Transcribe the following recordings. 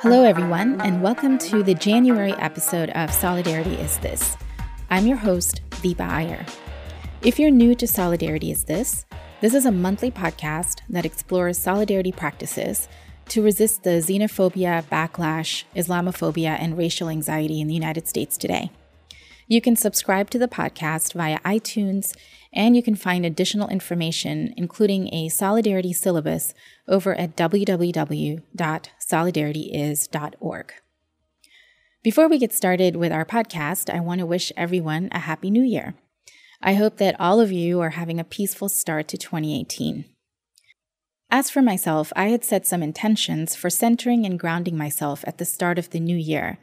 Hello, everyone, and welcome to the January episode of Solidarity Is This. I'm your host, Deepa Iyer. If you're new to Solidarity Is This, this is a monthly podcast that explores solidarity practices to resist the xenophobia, backlash, Islamophobia, and racial anxiety in the United States today. You can subscribe to the podcast via iTunes, and you can find additional information, including a solidarity syllabus, over at www.solidarityis.org. Before we get started with our podcast, I want to wish everyone a Happy New Year. I hope that all of you are having a peaceful start to 2018. As for myself, I had set some intentions for centering and grounding myself at the start of the new year,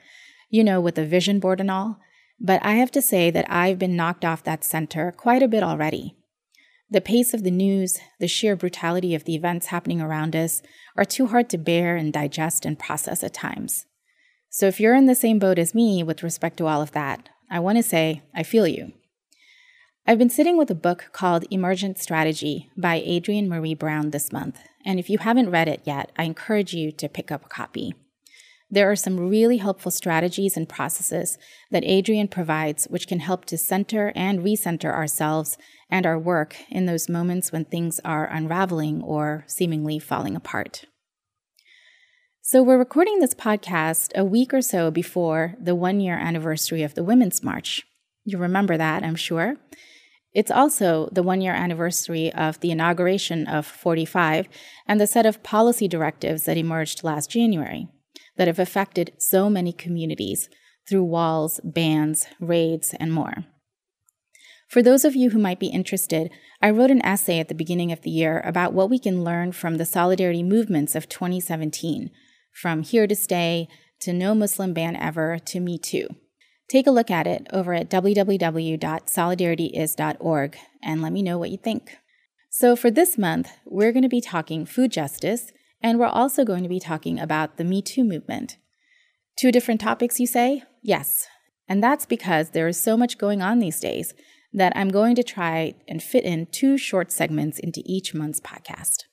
you know, with a vision board and all. But I have to say that I've been knocked off that center quite a bit already. The pace of the news, the sheer brutality of the events happening around us are too hard to bear and digest and process at times. So if you're in the same boat as me with respect to all of that, I want to say I feel you. I've been sitting with a book called Emergent Strategy by Adrienne Maree Brown this month, and if you haven't read it yet, I encourage you to pick up a copy. There are some really helpful strategies and processes that Adrienne provides, which can help to center and recenter ourselves and our work in those moments when things are unraveling or seemingly falling apart. So, we're recording this podcast a week or so before the one year anniversary of the Women's March. You remember that, I'm sure. It's also the one year anniversary of the inauguration of 45 and the set of policy directives that emerged last January that have affected so many communities through walls, bans, raids, and more. For those of you who might be interested, I wrote an essay at the beginning of the year about what we can learn from the solidarity movements of 2017, from Here to Stay to No Muslim Ban Ever to Me Too. Take a look at it over at www.solidarityis.org and let me know what you think. So, for this month, we're going to be talking food justice and we're also going to be talking about the Me Too movement. Two different topics, you say? Yes. And that's because there is so much going on these days that I'm going to try and fit in two short segments into each month's podcast.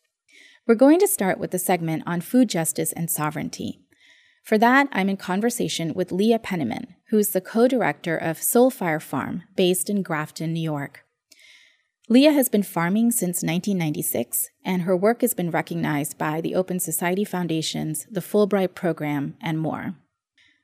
We're going to start with the segment on food justice and sovereignty. For that, I'm in conversation with Leah Penniman, who's the co director of Soulfire Farm, based in Grafton, New York. Leah has been farming since 1996, and her work has been recognized by the Open Society Foundations, the Fulbright Program, and more.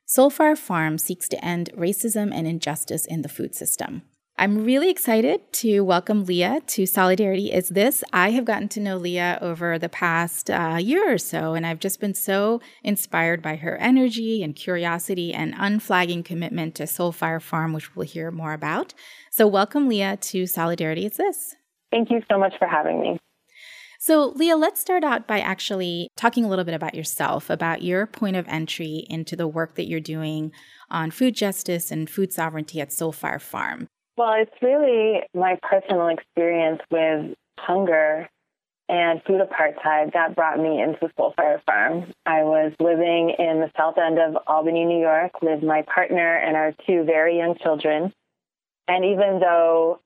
Soulfire Farm seeks to end racism and injustice in the food system. I'm really excited to welcome Leah to Solidarity Is This. I have gotten to know Leah over the past uh, year or so, and I've just been so inspired by her energy and curiosity and unflagging commitment to Soulfire Farm, which we'll hear more about. So, welcome, Leah, to Solidarity Is This. Thank you so much for having me. So, Leah, let's start out by actually talking a little bit about yourself, about your point of entry into the work that you're doing on food justice and food sovereignty at Soulfire Farm. Well, it's really my personal experience with hunger and food apartheid that brought me into Soulfire Farm. I was living in the south end of Albany, New York, with my partner and our two very young children. And even though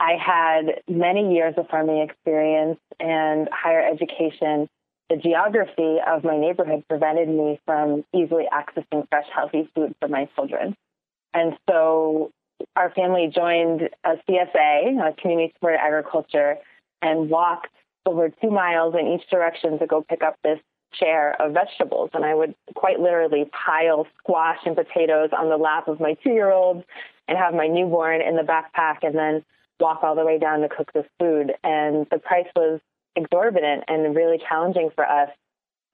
I had many years of farming experience and higher education, the geography of my neighborhood prevented me from easily accessing fresh, healthy food for my children. And so our family joined a CSA, a community supported agriculture, and walked over two miles in each direction to go pick up this share of vegetables. And I would quite literally pile squash and potatoes on the lap of my two year old and have my newborn in the backpack and then walk all the way down to cook this food. And the price was exorbitant and really challenging for us.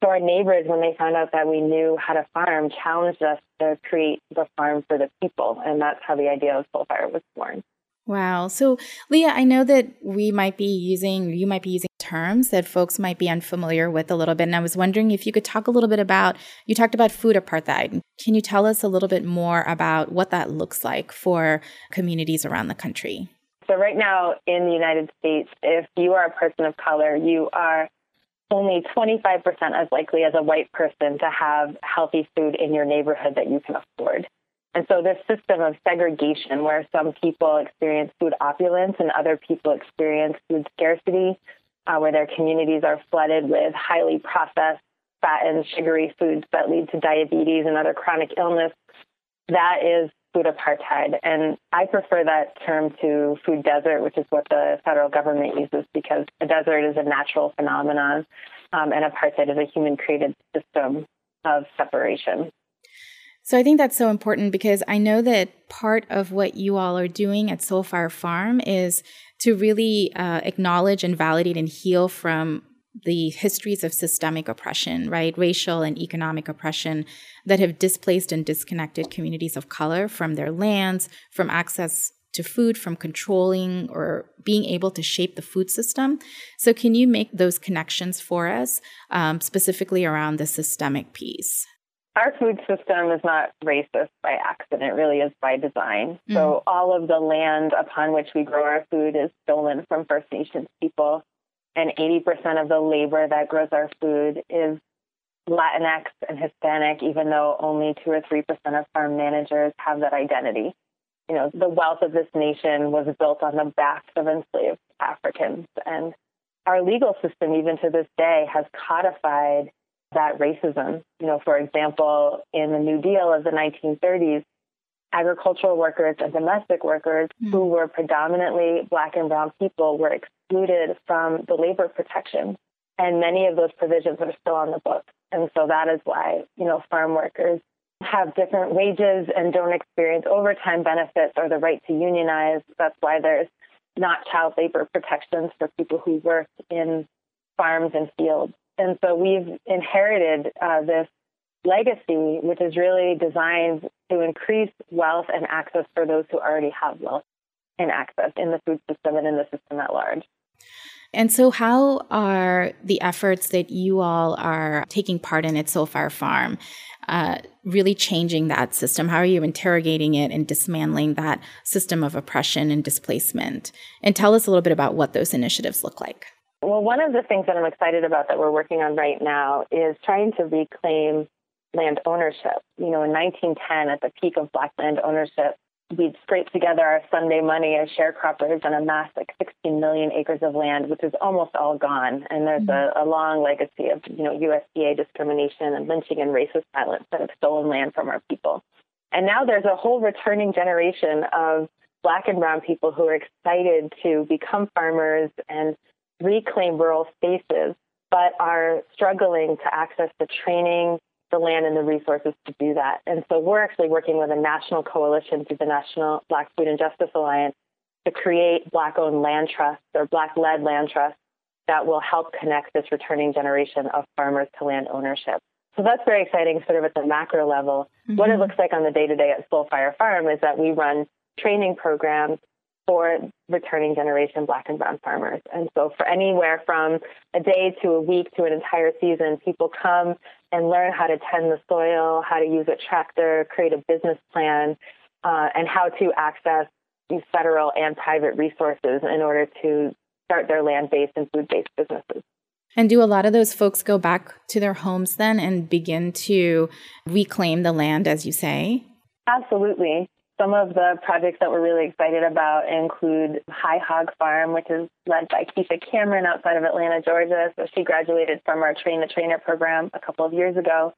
So our neighbors, when they found out that we knew how to farm, challenged us to create the farm for the people. And that's how the idea of Soulfire was born. Wow. So, Leah, I know that we might be using, you might be using terms that folks might be unfamiliar with a little bit. And I was wondering if you could talk a little bit about, you talked about food apartheid. Can you tell us a little bit more about what that looks like for communities around the country? So, right now in the United States, if you are a person of color, you are only 25% as likely as a white person to have healthy food in your neighborhood that you can afford. And so, this system of segregation, where some people experience food opulence and other people experience food scarcity, uh, where their communities are flooded with highly processed, fat and sugary foods that lead to diabetes and other chronic illness. That is food apartheid. And I prefer that term to food desert, which is what the federal government uses because a desert is a natural phenomenon um, and apartheid is a human created system of separation. So I think that's so important because I know that part of what you all are doing at Soulfire Farm is to really uh, acknowledge and validate and heal from the histories of systemic oppression, right? Racial and economic oppression that have displaced and disconnected communities of color from their lands, from access to food, from controlling or being able to shape the food system. So, can you make those connections for us, um, specifically around the systemic piece? Our food system is not racist by accident, it really is by design. Mm. So all of the land upon which we grow our food is stolen from First Nations people. And 80% of the labor that grows our food is Latinx and Hispanic, even though only 2 or 3% of farm managers have that identity. You know, the wealth of this nation was built on the backs of enslaved Africans. And our legal system, even to this day, has codified that racism. You know, for example, in the New Deal of the 1930s, agricultural workers and domestic workers mm. who were predominantly black and brown people were excluded from the labor protections. And many of those provisions are still on the books. And so that is why, you know, farm workers have different wages and don't experience overtime benefits or the right to unionize. That's why there's not child labor protections for people who work in farms and fields. And so we've inherited uh, this legacy, which is really designed to increase wealth and access for those who already have wealth and access in the food system and in the system at large. And so, how are the efforts that you all are taking part in at Soulfire Farm uh, really changing that system? How are you interrogating it and dismantling that system of oppression and displacement? And tell us a little bit about what those initiatives look like. Well, one of the things that I'm excited about that we're working on right now is trying to reclaim land ownership. You know, in 1910, at the peak of Black land ownership, we'd scrape together our Sunday money as sharecroppers and amass like 16 million acres of land, which is almost all gone. And there's mm-hmm. a, a long legacy of, you know, USDA discrimination and lynching and racist violence that have stolen land from our people. And now there's a whole returning generation of Black and Brown people who are excited to become farmers and reclaim rural spaces, but are struggling to access the training, the land, and the resources to do that. And so we're actually working with a national coalition through the National Black Food and Justice Alliance to create Black owned land trusts or Black led land trusts that will help connect this returning generation of farmers to land ownership. So that's very exciting, sort of at the macro level. Mm-hmm. What it mm-hmm. looks like on the day to day at Soulfire Farm is that we run training programs for returning generation black and brown farmers. And so for anywhere from a day to a week to an entire season, people come and learn how to tend the soil, how to use a tractor, create a business plan, uh, and how to access these federal and private resources in order to start their land-based and food-based businesses. And do a lot of those folks go back to their homes then and begin to reclaim the land, as you say? Absolutely. Some of the projects that we're really excited about include High Hog Farm, which is led by Keisha Cameron outside of Atlanta, Georgia. So she graduated from our Train the Trainer program a couple of years ago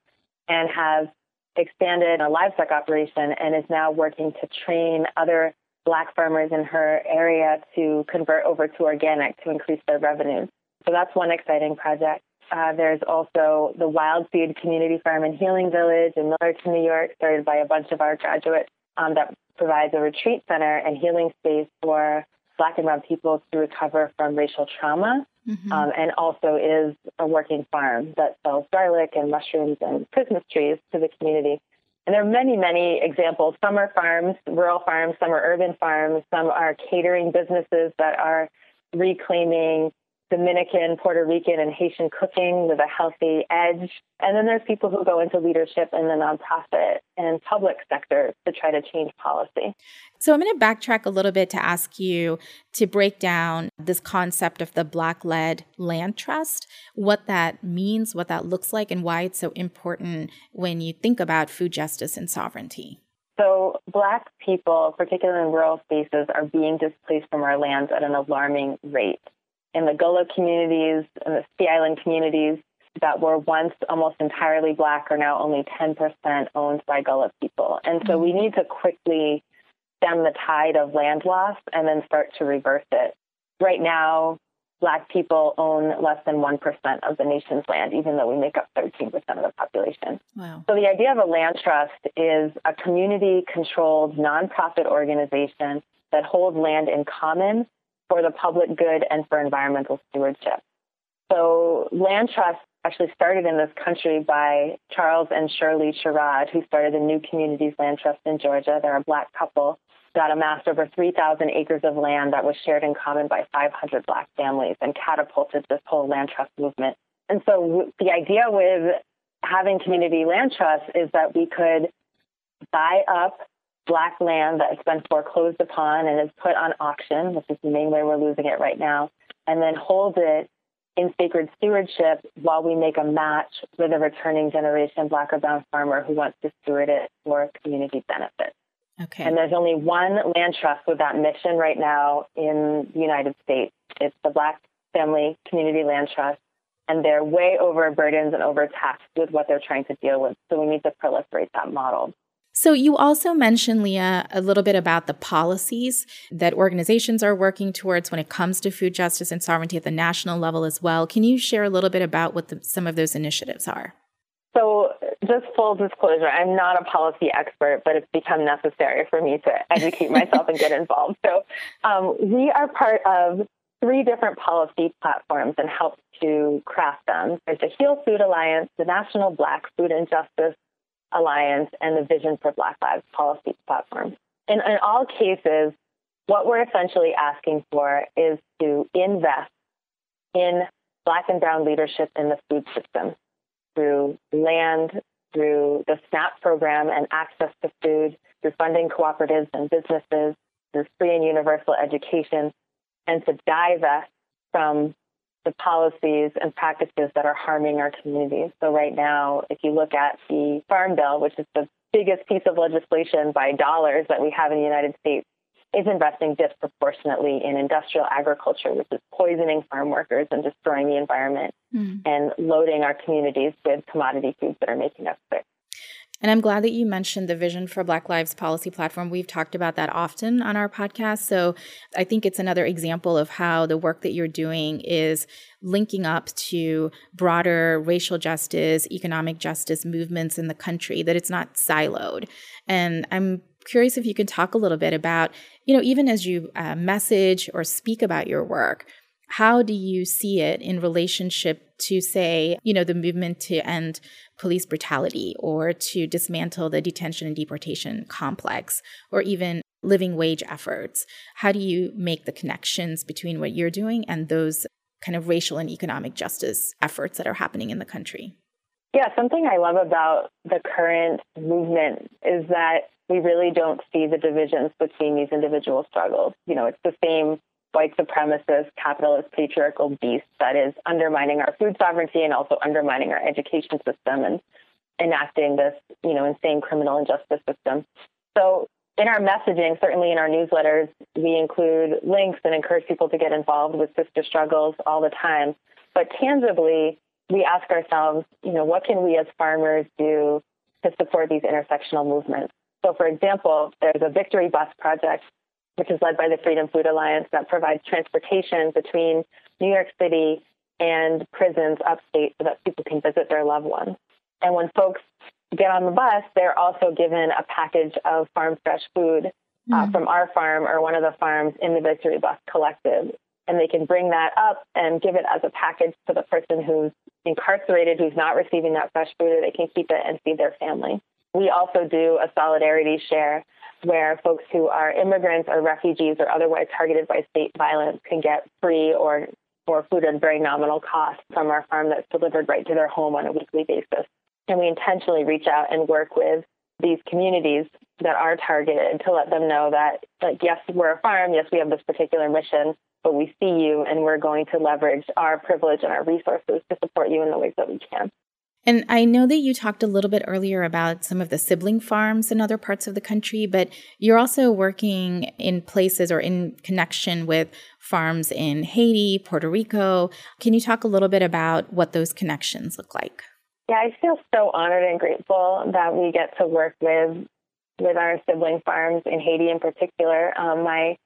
and has expanded a livestock operation and is now working to train other black farmers in her area to convert over to organic to increase their revenues. So that's one exciting project. Uh, there's also the Wild Seed Community Farm and Healing Village in Millerton, New York, started by a bunch of our graduates um, that provides a retreat center and healing space for Black and Brown people to recover from racial trauma, mm-hmm. um, and also is a working farm that sells garlic and mushrooms and Christmas trees to the community. And there are many, many examples. Some are farms, rural farms, some are urban farms, some are catering businesses that are reclaiming Dominican, Puerto Rican, and Haitian cooking with a healthy edge. And then there's people who go into leadership in the nonprofit and public sector to try to change policy. So I'm going to backtrack a little bit to ask you to break down this concept of the Black led land trust, what that means, what that looks like, and why it's so important when you think about food justice and sovereignty. So, Black people, particularly in rural spaces, are being displaced from our lands at an alarming rate. In the Gullah communities and the Sea Island communities that were once almost entirely black are now only 10% owned by Gullah people. And so we mm-hmm. need to quickly stem the tide of land loss and then start to reverse it. Right now, black people own less than 1% of the nation's land, even though we make up 13% of the population. Wow. So the idea of a land trust is a community controlled nonprofit organization that holds land in common for the public good and for environmental stewardship. So land trusts actually started in this country by Charles and Shirley Sherrod, who started the New Communities Land Trust in Georgia. They're a black couple that amassed over 3,000 acres of land that was shared in common by 500 black families and catapulted this whole land trust movement. And so the idea with having community land trusts is that we could buy up black land that's been foreclosed upon and is put on auction, which is the main way we're losing it right now, and then hold it in sacred stewardship while we make a match with a returning generation black or brown farmer who wants to steward it for community benefit. Okay. And there's only one land trust with that mission right now in the United States. It's the Black Family Community Land Trust, and they're way overburdened and overtaxed with what they're trying to deal with. So we need to proliferate that model. So, you also mentioned, Leah, a little bit about the policies that organizations are working towards when it comes to food justice and sovereignty at the national level as well. Can you share a little bit about what the, some of those initiatives are? So, just full disclosure, I'm not a policy expert, but it's become necessary for me to educate myself and get involved. So, um, we are part of three different policy platforms and help to craft them. There's the Heal Food Alliance, the National Black Food and Justice Alliance, and the Vision for Black Lives policy platform. In, in all cases, what we're essentially asking for is to invest in Black and Brown leadership in the food system through land, through the SNAP program and access to food, through funding cooperatives and businesses, through free and universal education, and to divest from the policies and practices that are harming our communities. So, right now, if you look at the Farm Bill, which is the biggest piece of legislation by dollars that we have in the United States, is investing disproportionately in industrial agriculture, which is poisoning farm workers and destroying the environment mm. and loading our communities with commodity foods that are making us sick. And I'm glad that you mentioned the Vision for Black Lives policy platform. We've talked about that often on our podcast. So I think it's another example of how the work that you're doing is linking up to broader racial justice, economic justice movements in the country, that it's not siloed. And I'm curious if you can talk a little bit about, you know, even as you uh, message or speak about your work, how do you see it in relationship to, say, you know, the movement to end police brutality or to dismantle the detention and deportation complex or even living wage efforts? How do you make the connections between what you're doing and those kind of racial and economic justice efforts that are happening in the country? Yeah, something I love about the current movement is that we really don't see the divisions between these individual struggles. You know, it's the same white supremacist, capitalist, patriarchal beast that is undermining our food sovereignty and also undermining our education system and enacting this, you know, insane criminal injustice system. So in our messaging, certainly in our newsletters, we include links and encourage people to get involved with sister struggles all the time. But tangibly, we ask ourselves, you know, what can we as farmers do to support these intersectional movements? So, for example, there's a Victory Bus project which is led by the Freedom Food Alliance that provides transportation between New York City and prisons upstate so that people can visit their loved ones. And when folks get on the bus, they're also given a package of farm fresh food uh, mm-hmm. from our farm or one of the farms in the Victory Bus Collective. And they can bring that up and give it as a package to the person who's incarcerated, who's not receiving that fresh food, or they can keep it and feed their family. We also do a solidarity share where folks who are immigrants or refugees or otherwise targeted by state violence can get free or or food at very nominal cost from our farm that's delivered right to their home on a weekly basis. And we intentionally reach out and work with these communities that are targeted to let them know that, like, yes, we're a farm, yes, we have this particular mission, but we see you and we're going to leverage our privilege and our resources to support you in the ways that we can. And I know that you talked a little bit earlier about some of the sibling farms in other parts of the country, but you're also working in places or in connection with farms in Haiti, Puerto Rico. Can you talk a little bit about what those connections look like? Yeah, I feel so honored and grateful that we get to work with with our sibling farms in Haiti in particular. Um, my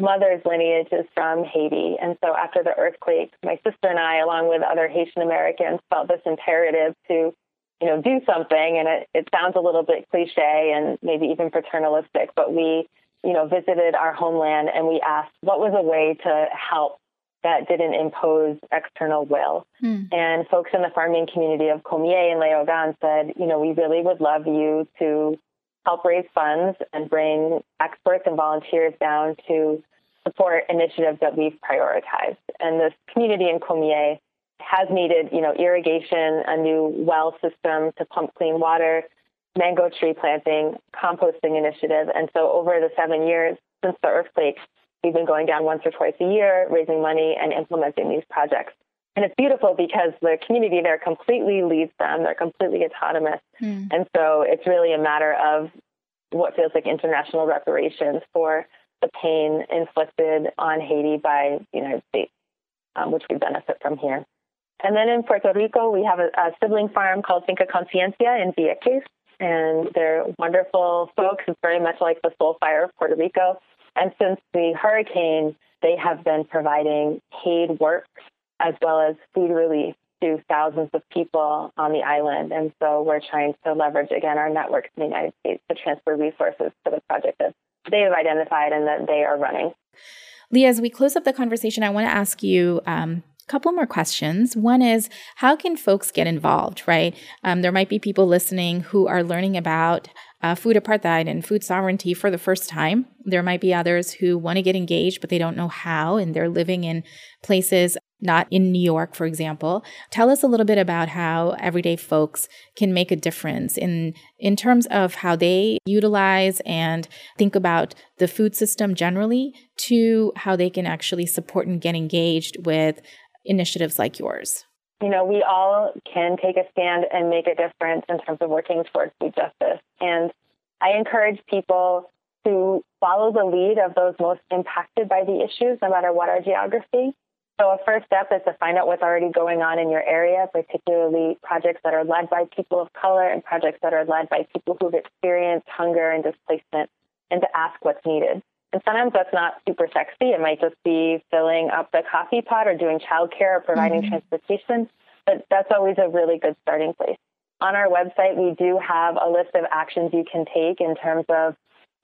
mother's lineage is from Haiti. And so after the earthquake, my sister and I, along with other Haitian Americans, felt this imperative to, you know, do something. And it, it sounds a little bit cliche and maybe even paternalistic, but we, you know, visited our homeland and we asked what was a way to help that didn't impose external will. Hmm. And folks in the farming community of Comier and Léogâne said, you know, we really would love you to help raise funds and bring experts and volunteers down to support initiatives that we've prioritized. And this community in Comier has needed, you know, irrigation, a new well system to pump clean water, mango tree planting, composting initiative. And so over the seven years since the earthquake, we've been going down once or twice a year, raising money and implementing these projects. And it's beautiful because the community there completely leads them. They're completely autonomous. Mm. And so it's really a matter of what feels like international reparations for the pain inflicted on Haiti by the United States, um, which we benefit from here. And then in Puerto Rico, we have a, a sibling farm called Finca Conciencia in Vieques, and they're wonderful folks. It's very much like the Soul Fire of Puerto Rico. And since the hurricane, they have been providing paid work as well as food relief to thousands of people on the island. And so we're trying to leverage, again, our networks in the United States to transfer resources to the project that they have identified and that they are running. Leah, as we close up the conversation, I want to ask you um, a couple more questions. One is how can folks get involved, right? Um, there might be people listening who are learning about uh, food apartheid and food sovereignty for the first time. There might be others who want to get engaged, but they don't know how, and they're living in places not in New York, for example. Tell us a little bit about how everyday folks can make a difference in in terms of how they utilize and think about the food system generally to how they can actually support and get engaged with initiatives like yours. You know, we all can take a stand and make a difference in terms of working towards food justice. And I encourage people to follow the lead of those most impacted by the issues, no matter what our geography. So a first step is to find out what's already going on in your area, particularly projects that are led by people of color and projects that are led by people who've experienced hunger and displacement, and to ask what's needed. And sometimes that's not super sexy. It might just be filling up the coffee pot or doing childcare or providing mm-hmm. transportation, but that's always a really good starting place. On our website, we do have a list of actions you can take in terms of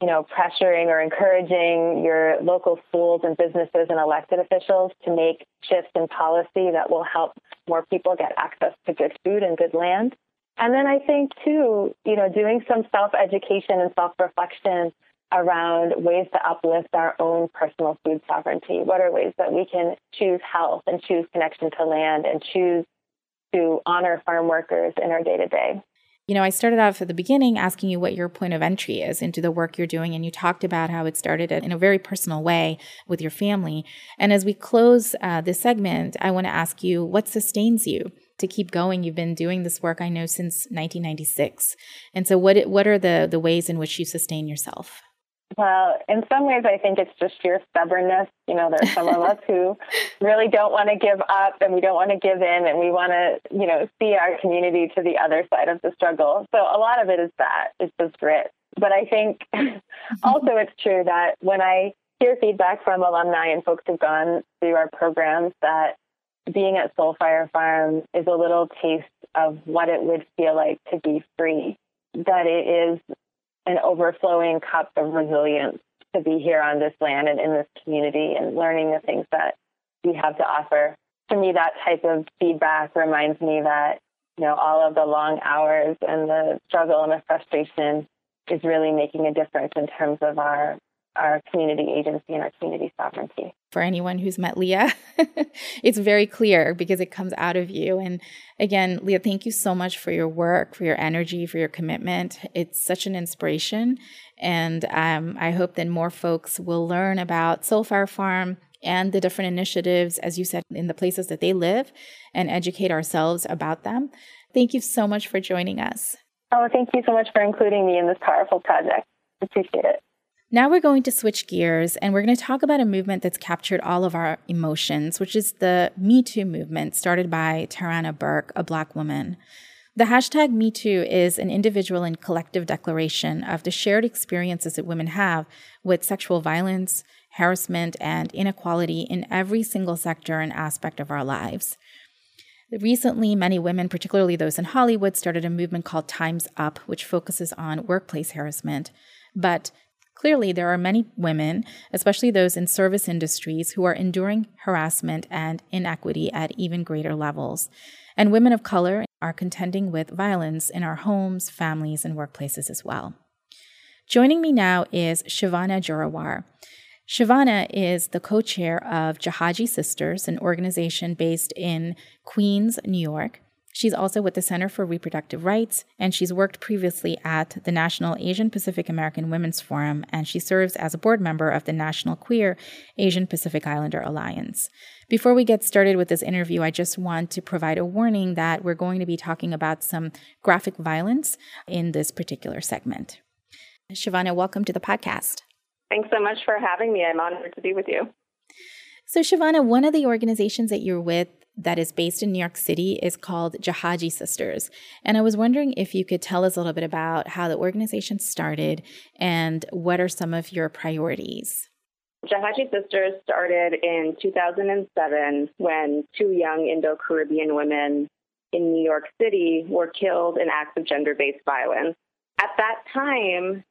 you know, pressuring or encouraging your local schools and businesses and elected officials to make shifts in policy that will help more people get access to good food and good land. And then I think too, you know, doing some self-education and self-reflection around ways to uplift our own personal food sovereignty. What are ways that we can choose health and choose connection to land and choose to honor farm workers in our day to day? You know, I started off at the beginning asking you what your point of entry is into the work you're doing, and you talked about how it started in a very personal way with your family. And as we close uh, this segment, I want to ask you what sustains you to keep going. You've been doing this work, I know, since 1996. And so, what what are the the ways in which you sustain yourself? Well, in some ways, I think it's just your stubbornness. You know, there's some of us who really don't want to give up and we don't want to give in and we want to, you know, see our community to the other side of the struggle. So a lot of it is that, it's just grit. But I think also it's true that when I hear feedback from alumni and folks who've gone through our programs that being at Soulfire Farm is a little taste of what it would feel like to be free. That it is an overflowing cup of resilience to be here on this land and in this community and learning the things that we have to offer. To me, that type of feedback reminds me that, you know, all of the long hours and the struggle and the frustration is really making a difference in terms of our our community agency and our community sovereignty. For anyone who's met Leah, it's very clear because it comes out of you. And again, Leah, thank you so much for your work, for your energy, for your commitment. It's such an inspiration. And um, I hope that more folks will learn about Soulfire Farm and the different initiatives, as you said, in the places that they live and educate ourselves about them. Thank you so much for joining us. Oh, thank you so much for including me in this powerful project. Appreciate it. Now we're going to switch gears and we're going to talk about a movement that's captured all of our emotions, which is the Me Too movement started by Tarana Burke, a Black woman. The hashtag MeToo is an individual and collective declaration of the shared experiences that women have with sexual violence, harassment, and inequality in every single sector and aspect of our lives. Recently, many women, particularly those in Hollywood, started a movement called Time's Up, which focuses on workplace harassment. But clearly, there are many women, especially those in service industries, who are enduring harassment and inequity at even greater levels. And women of color are contending with violence in our homes, families, and workplaces as well. Joining me now is Shivana Jorawar. Shivana is the co chair of Jahaji Sisters, an organization based in Queens, New York. She's also with the Center for Reproductive Rights, and she's worked previously at the National Asian Pacific American Women's Forum, and she serves as a board member of the National Queer Asian Pacific Islander Alliance. Before we get started with this interview, I just want to provide a warning that we're going to be talking about some graphic violence in this particular segment. Shivana, welcome to the podcast. Thanks so much for having me. I'm honored to be with you. So, Shivana, one of the organizations that you're with that is based in New York City is called Jahaji Sisters. And I was wondering if you could tell us a little bit about how the organization started and what are some of your priorities. Jahaji Sisters started in 2007 when two young Indo Caribbean women in New York City were killed in acts of gender based violence. At that time,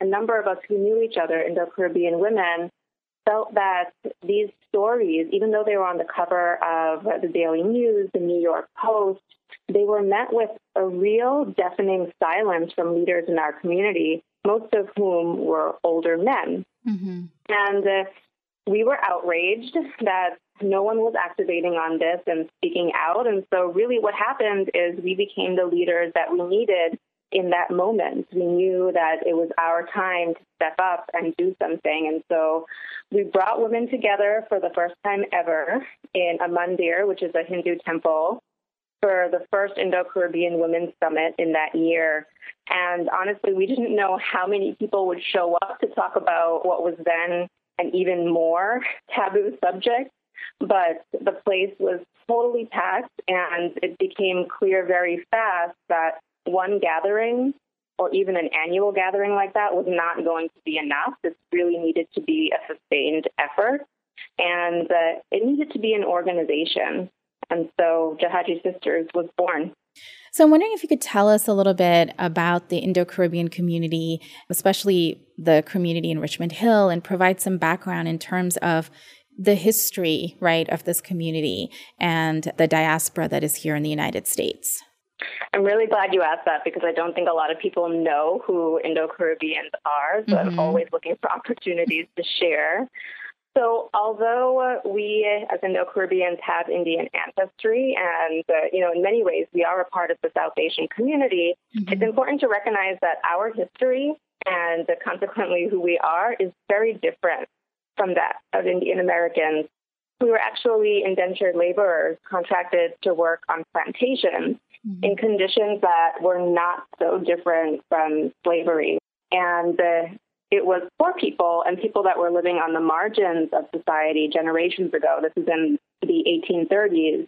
a number of us who knew each other, Indo Caribbean women, felt that these stories, even though they were on the cover of the Daily News, the New York Post, they were met with a real deafening silence from leaders in our community, most of whom were older men. Mm-hmm. And uh, we were outraged that no one was activating on this and speaking out. And so, really, what happened is we became the leaders that we needed in that moment. We knew that it was our time to step up and do something. And so we brought women together for the first time ever in a mandir, which is a Hindu temple, for the first Indo Caribbean Women's Summit in that year. And honestly, we didn't know how many people would show up to talk about what was then an even more taboo subject. But the place was totally packed, and it became clear very fast that one gathering or even an annual gathering like that was not going to be enough. This really needed to be a sustained effort, and uh, it needed to be an organization. And so Jahaji Sisters was born. So I'm wondering if you could tell us a little bit about the Indo Caribbean community, especially the community in Richmond Hill, and provide some background in terms of the history, right, of this community and the diaspora that is here in the United States. I'm really glad you asked that because I don't think a lot of people know who Indo Caribbeans are. So mm-hmm. I'm always looking for opportunities to share. So, although we as Indo Caribbeans have Indian ancestry, and uh, you know, in many ways we are a part of the South Asian community, mm-hmm. it's important to recognize that our history and uh, consequently who we are is very different from that of Indian Americans. We were actually indentured laborers contracted to work on plantations mm-hmm. in conditions that were not so different from slavery. And uh, it was poor people and people that were living on the margins of society generations ago. This is in the 1830s,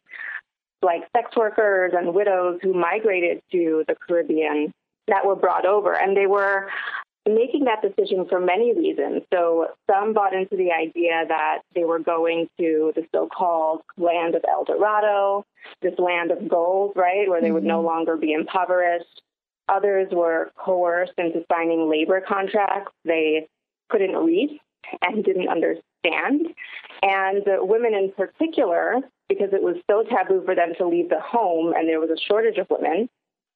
like sex workers and widows who migrated to the Caribbean that were brought over. And they were making that decision for many reasons. So some bought into the idea that they were going to the so-called land of El Dorado, this land of gold, right, where they mm-hmm. would no mm-hmm. longer be impoverished. Others were coerced into signing labor contracts they couldn't read and didn't understand. And uh, women in particular, because it was so taboo for them to leave the home and there was a shortage of women,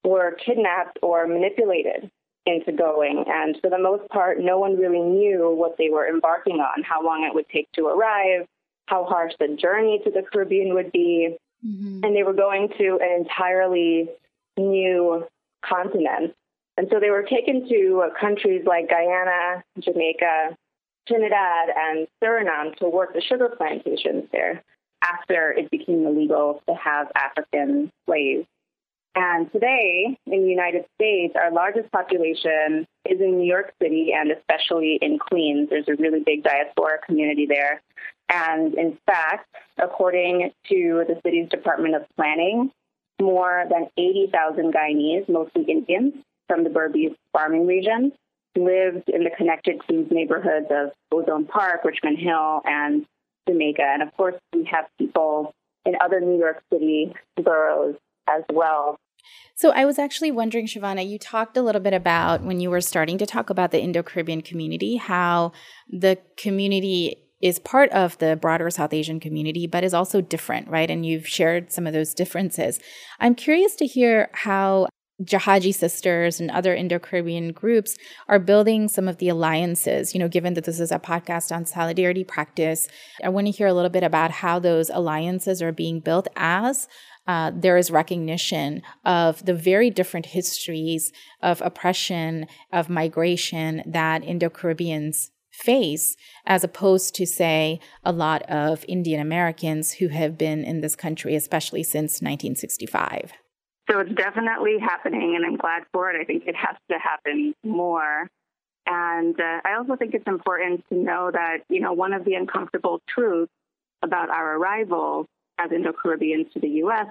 were kidnapped or manipulated into going. And for the most part, no one really knew what they were embarking on, how long it would take to arrive, how harsh the journey to the Caribbean would be. Mm-hmm. And they were going to an entirely new continent. And so they were taken to countries like Guyana, Jamaica, Trinidad and Suriname to work the sugar plantations there after it became illegal to have African slaves. And today in the United States, our largest population is in New York City and especially in Queens. There's a really big diaspora community there. And in fact, according to the city's Department of Planning, more than 80,000 Guyanese, mostly Indians, from the Berbice farming region, lived in the connected Queens neighborhoods of Ozone Park, Richmond Hill, and Jamaica. And of course, we have people in other New York City boroughs as well. So I was actually wondering, Shivana, you talked a little bit about when you were starting to talk about the Indo Caribbean community, how the community is part of the broader South Asian community, but is also different, right? And you've shared some of those differences. I'm curious to hear how Jahaji sisters and other Indo Caribbean groups are building some of the alliances. You know, given that this is a podcast on solidarity practice, I want to hear a little bit about how those alliances are being built as uh, there is recognition of the very different histories of oppression, of migration that Indo Caribbeans face, as opposed to, say, a lot of Indian Americans who have been in this country, especially since 1965. So it's definitely happening, and I'm glad for it. I think it has to happen more. And uh, I also think it's important to know that, you know, one of the uncomfortable truths about our arrival as Indo Caribbeans to the U.S.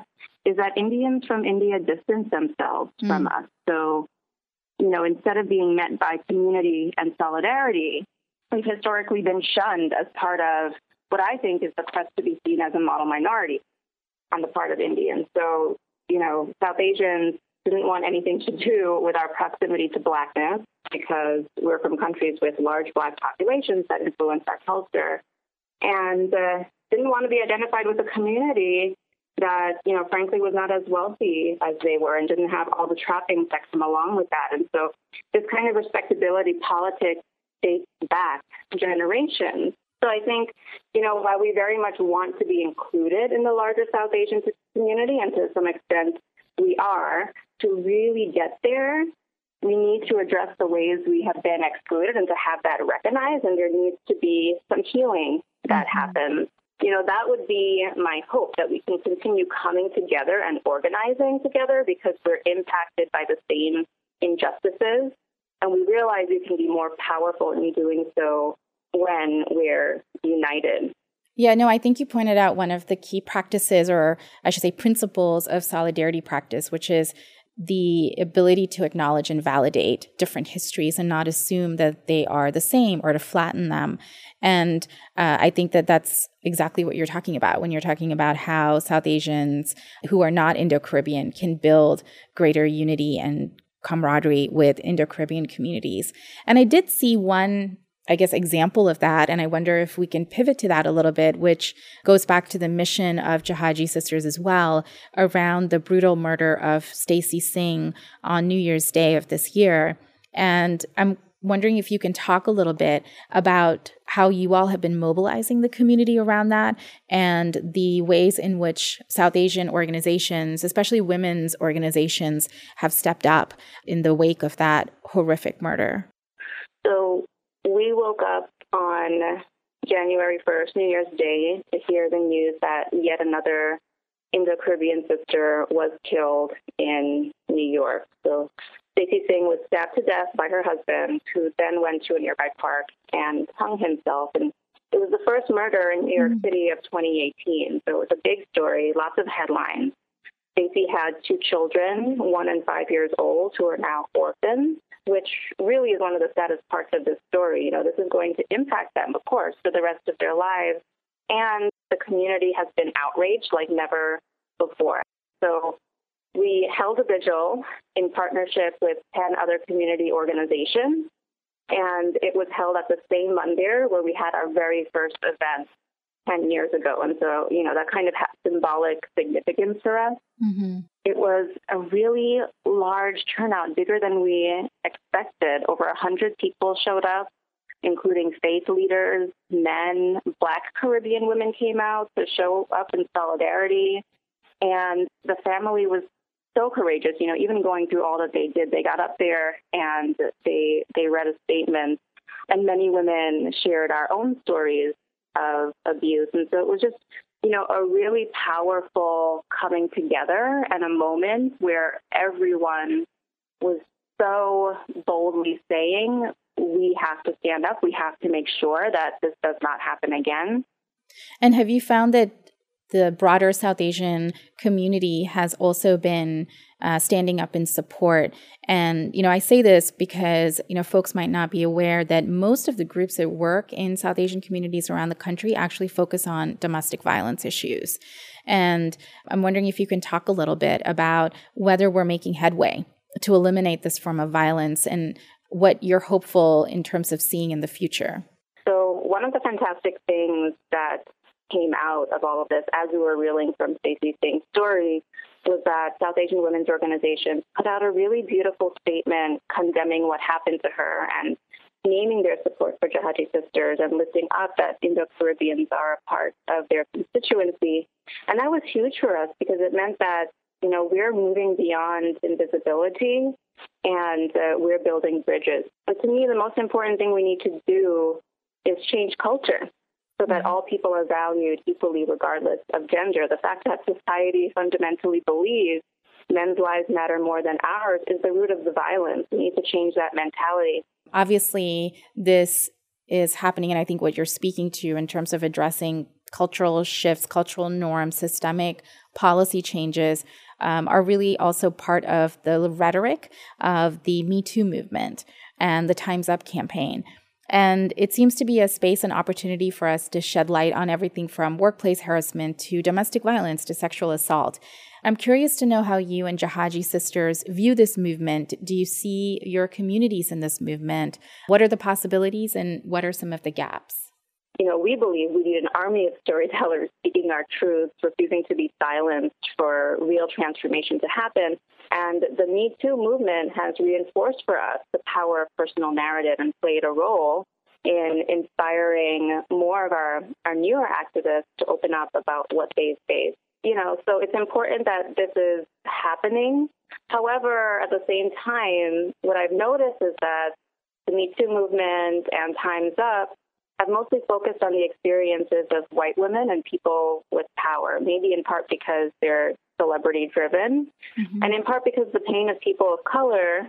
is that Indians from India distance themselves mm. from us. So, you know, instead of being met by community and solidarity, we've historically been shunned as part of what I think is the quest to be seen as a model minority on the part of Indians. So, you know, South Asians didn't want anything to do with our proximity to blackness because we're from countries with large black populations that influence our culture. And uh, didn't want to be identified with a community that, you know, frankly was not as wealthy as they were and didn't have all the trappings that come along with that. And so this kind of respectability politics dates back generations. So I think, you know, while we very much want to be included in the larger South Asian community, and to some extent we are, to really get there, we need to address the ways we have been excluded and to have that recognized. And there needs to be some healing that mm-hmm. happens you know, that would be my hope that we can continue coming together and organizing together because we're impacted by the same injustices. And we realize we can be more powerful in doing so when we're united. Yeah, no, I think you pointed out one of the key practices, or I should say principles of solidarity practice, which is the ability to acknowledge and validate different histories and not assume that they are the same or to flatten them. And uh, I think that that's exactly what you're talking about when you're talking about how South Asians who are not Indo Caribbean can build greater unity and camaraderie with Indo Caribbean communities. And I did see one I guess, example of that. And I wonder if we can pivot to that a little bit, which goes back to the mission of Jahaji Sisters as well, around the brutal murder of Stacy Singh on New Year's Day of this year. And I'm wondering if you can talk a little bit about how you all have been mobilizing the community around that and the ways in which South Asian organizations, especially women's organizations, have stepped up in the wake of that horrific murder. So, we woke up on January 1st, New Year's Day, to hear the news that yet another Indo Caribbean sister was killed in New York. So Stacy Singh was stabbed to death by her husband, who then went to a nearby park and hung himself. And it was the first murder in New York mm-hmm. City of 2018. So it was a big story, lots of headlines. Stacy had two children, one and five years old, who are now orphans which really is one of the saddest parts of this story. You know, this is going to impact them, of course, for the rest of their lives. And the community has been outraged like never before. So we held a vigil in partnership with 10 other community organizations. And it was held at the same mandir where we had our very first event 10 years ago. And so, you know, that kind of has symbolic significance for us. Mm-hmm. It was a really large turnout, bigger than we expected. Over 100 people showed up, including faith leaders, men, Black Caribbean women came out to show up in solidarity. And the family was so courageous, you know, even going through all that they did, they got up there and they they read a statement and many women shared our own stories of abuse. And so it was just, you know, a really powerful coming together and a moment where everyone was so boldly saying, we have to stand up. We have to make sure that this does not happen again. And have you found that the broader South Asian community has also been uh, standing up in support. And, you know, I say this because, you know, folks might not be aware that most of the groups that work in South Asian communities around the country actually focus on domestic violence issues. And I'm wondering if you can talk a little bit about whether we're making headway to eliminate this form of violence and what you're hopeful in terms of seeing in the future. So, one of the fantastic things that came out of all of this as we were reeling from Stacey Singh's story was that South Asian Women's Organization put out a really beautiful statement condemning what happened to her and naming their support for Jahajee sisters and lifting up that Indo-Caribbeans are a part of their constituency. And that was huge for us because it meant that, you know, we're moving beyond invisibility and uh, we're building bridges. But to me, the most important thing we need to do is change culture so that all people are valued equally regardless of gender. The fact that society fundamentally believes men's lives matter more than ours is the root of the violence. We need to change that mentality. Obviously, this is happening, and I think what you're speaking to in terms of addressing cultural shifts, cultural norms, systemic policy changes um, are really also part of the rhetoric of the Me Too movement and the Time's Up campaign. And it seems to be a space and opportunity for us to shed light on everything from workplace harassment to domestic violence to sexual assault. I'm curious to know how you and Jahajee sisters view this movement. Do you see your communities in this movement? What are the possibilities and what are some of the gaps? You know, we believe we need an army of storytellers speaking our truths, refusing to be silenced for real transformation to happen. And the Me Too movement has reinforced for us the power of personal narrative and played a role in inspiring more of our, our newer activists to open up about what they face. You know, so it's important that this is happening. However, at the same time, what I've noticed is that the Me Too movement and Time's Up have mostly focused on the experiences of white women and people with power, maybe in part because they're celebrity driven, mm-hmm. and in part because the pain of people of color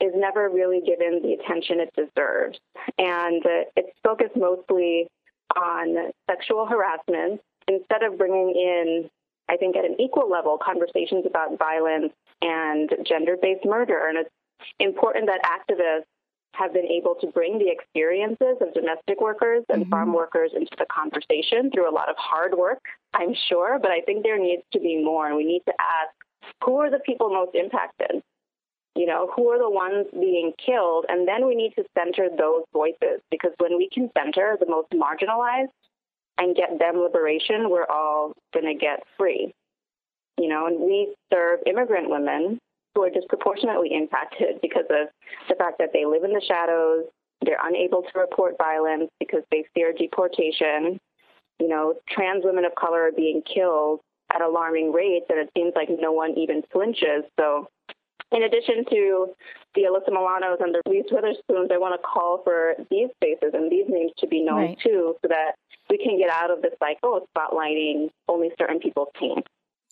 is never really given the attention it deserves. And uh, it's focused mostly on sexual harassment instead of bringing in, I think, at an equal level, conversations about violence and gender based murder. And it's important that activists have been able to bring the experiences of domestic workers and mm-hmm. farm workers into the conversation through a lot of hard work, I'm sure, but I think there needs to be more. And we need to ask who are the people most impacted? You know, who are the ones being killed? And then we need to center those voices because when we can center the most marginalized and get them liberation, we're all going to get free. You know, and we serve immigrant women who are disproportionately impacted because of the fact that they live in the shadows, they're unable to report violence because they fear deportation. You know, trans women of color are being killed at alarming rates, and it seems like no one even flinches. So, in addition to the Alyssa Milanos and the Reese Witherspoons, I want to call for these faces and these names to be known right. too, so that we can get out of this cycle of spotlighting only certain people's pain.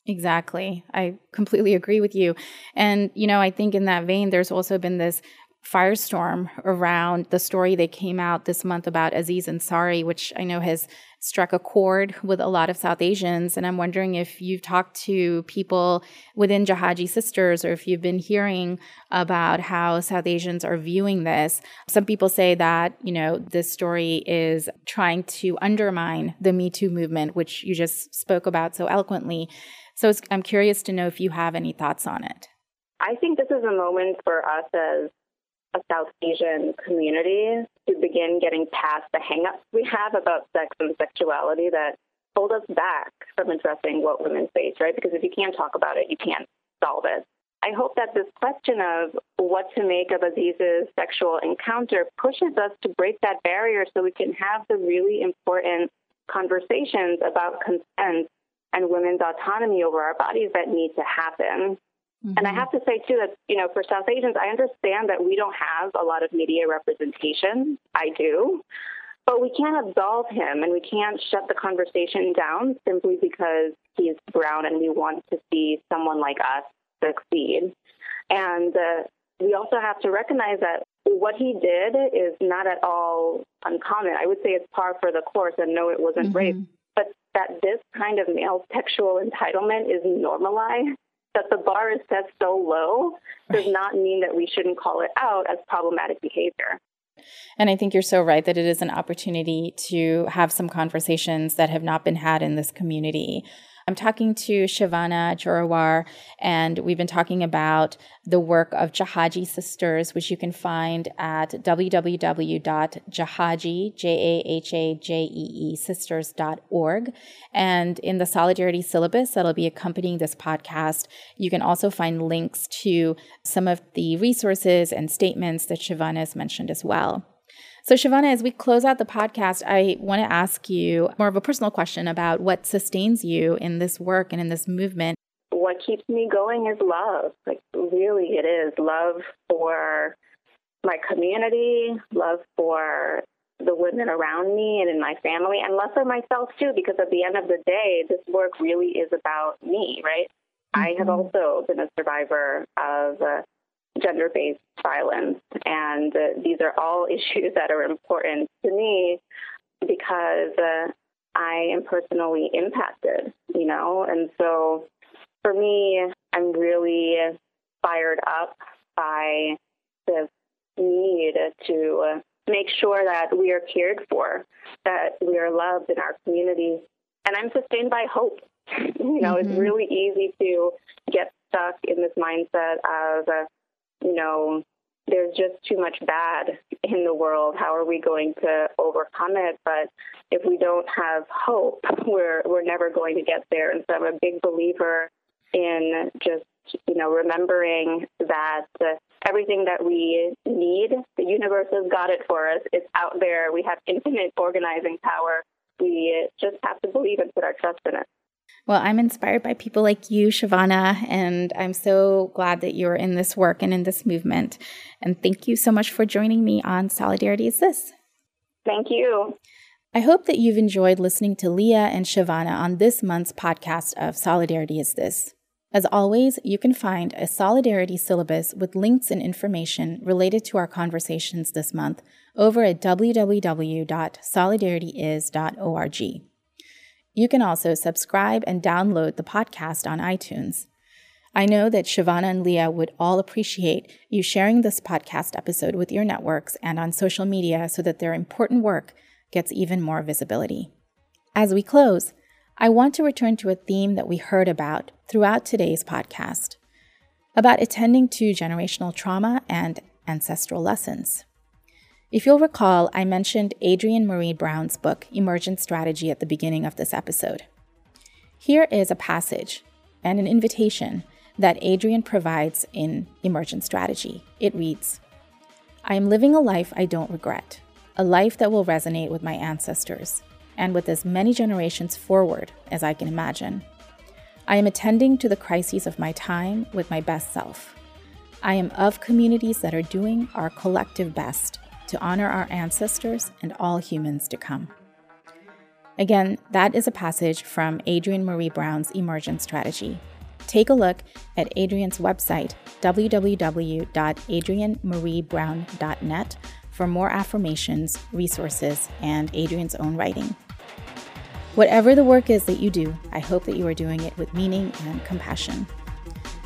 Exactly. I completely agree with you. And, you know, I think in that vein, there's also been this firestorm around the story that came out this month about Aziz Ansari, which I know has struck a chord with a lot of South Asians. And I'm wondering if you've talked to people within Jahajee Sisters or if you've been hearing about how South Asians are viewing this. Some people say that, you know, this story is trying to undermine the Me Too movement, which you just spoke about so eloquently. So I'm curious to know if you have any thoughts on it. I think this is a moment for us as a South Asian community to begin getting past the hangups we have about sex and sexuality that hold us back from addressing what women face, right? Because if you can't talk about it, you can't solve it. I hope that this question of what to make of Aziz's sexual encounter pushes us to break that barrier so we can have the really important conversations about consent and women's autonomy over our bodies that need to happen. Mm-hmm. And I mm-hmm. have to say, too, that, you know, for South Asians, I understand that we don't have a lot of media representation. I do. But we can't absolve him and we can't shut the conversation down simply because he's brown and we want to see someone like us succeed. And uh, we also have to recognize that what he did is not at all uncommon. I would say it's par for the course, and no, it wasn't mm-hmm. rape. That this kind of male sexual entitlement is normalized that the bar is set so low does not mean that we shouldn't call it out as problematic behavior. And I think you're so right that it is an opportunity to have some conversations that have not been had in this community I'm talking to Shivana Jorawar, and we've been talking about the work of Jahaji Sisters, which you can find at www.jahajee, J-A-H-A-J-E-E, sisters.org. And in the Solidarity syllabus that'll be accompanying this podcast, you can also find links to some of the resources and statements that Shivana has mentioned as well. So, Shivana, as we close out the podcast, I want to ask you more of a personal question about what sustains you in this work and in this movement. What keeps me going is love. Like, really, it is love for my community, love for the women around me and in my family, and love for myself too, because at the end of the day, this work really is about me, right? Mm-hmm. I have mm-hmm. also been a survivor of uh, gender based violence. And uh, these are all issues that are important to me because uh, I am personally impacted, you know? And so for me, I'm really fired up by this need to make sure that we are cared for, that we are loved in our community. And I'm sustained by hope. you know, mm-hmm. it's really easy to get stuck in this mindset of, uh, you know, there's just too much bad in the world. How are we going to overcome it? But if we don't have hope, we're we're never going to get there. And so I'm a big believer in just you know remembering that everything that we need, the universe has got it for us. It's out there. We have infinite organizing power. We just have to believe and put our trust in it. Well, I'm inspired by people like you, Shivana, and I'm so glad that you're in this work and in this movement. And thank you so much for joining me on Solidarity is This. Thank you. I hope that you've enjoyed listening to Leah and Shivana on this month's podcast of Solidarity is This. As always, you can find a Solidarity syllabus with links and information related to our conversations this month over at www.solidarityis.org. You can also subscribe and download the podcast on iTunes. I know that Shivana and Leah would all appreciate you sharing this podcast episode with your networks and on social media so that their important work gets even more visibility. As we close, I want to return to a theme that we heard about throughout today's podcast about attending to generational trauma and ancestral lessons. If you'll recall, I mentioned Adrienne Maree Brown's book, Emergent Strategy, at the beginning of this episode. Here is a passage and an invitation that Adrienne provides in Emergent Strategy. It reads I am living a life I don't regret, a life that will resonate with my ancestors and with as many generations forward as I can imagine. I am attending to the crises of my time with my best self. I am of communities that are doing our collective best to honor our ancestors and all humans to come. Again, that is a passage from Adrienne Maree Brown's Emergent Strategy. Take a look at Adrienne's website, www.adriennemareebrown.net, for more affirmations, resources, and Adrienne's own writing. Whatever the work is that you do, I hope that you are doing it with meaning and compassion.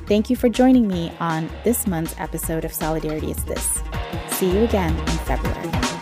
Thank you for joining me on this month's episode of Solidarity is This. See you again in February.